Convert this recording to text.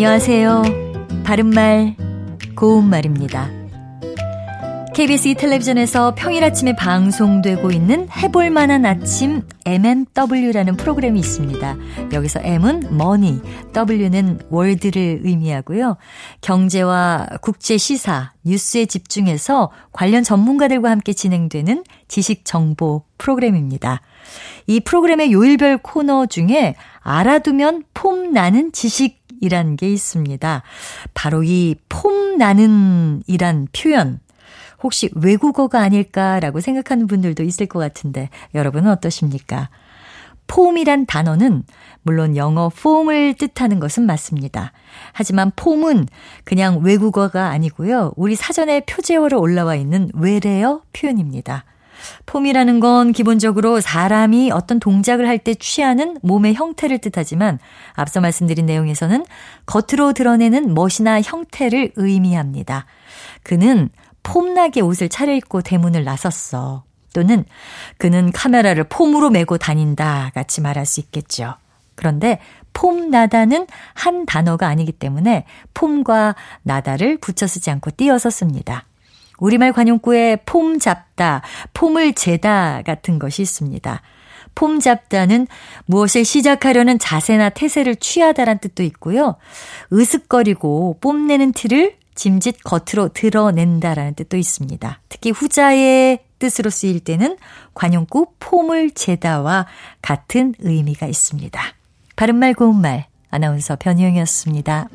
안녕하세요. 바른말, 고운말입니다. KBS 텔레비전에서 평일 아침에 방송되고 있는 해볼만한 아침 MMW라는 프로그램이 있습니다. 여기서 M은 머니, W는 월드를 의미하고요. 경제와 국제 시사, 뉴스에 집중해서 관련 전문가들과 함께 진행되는 지식 정보 프로그램입니다. 이 프로그램의 요일별 코너 중에 알아두면 폼 나는 지식 이란 게 있습니다. 바로 이 폼 나는 이란 표현. 혹시 외국어가 아닐까라고 생각하는 분들도 있을 것 같은데 여러분은 어떠십니까? 폼이란 단어는 물론 영어 폼을 뜻하는 것은 맞습니다. 하지만 폼은 그냥 외국어가 아니고요. 우리 사전에 표제어로 올라와 있는 외래어 표현입니다. 폼이라는 건 기본적으로 사람이 어떤 동작을 할 때 취하는 몸의 형태를 뜻하지만 앞서 말씀드린 내용에서는 겉으로 드러내는 멋이나 형태를 의미합니다. 그는 폼나게 옷을 차려입고 대문을 나섰어. 또는 그는 카메라를 폼으로 메고 다닌다 같이 말할 수 있겠죠. 그런데 폼 나다는 한 단어가 아니기 때문에 폼과 나다를 붙여 쓰지 않고 띄어서 씁니다. 우리말 관용구에 폼 잡다, 폼을 재다 같은 것이 있습니다. 폼 잡다는 무엇을 시작하려는 자세나 태세를 취하다란 뜻도 있고요. 으슥거리고 뽐내는 티를 짐짓 겉으로 드러낸다라는 뜻도 있습니다. 특히 후자의 뜻으로 쓰일 때는 관용구 폼을 재다와 같은 의미가 있습니다. 바른말 고운말 아나운서 변희영이었습니다.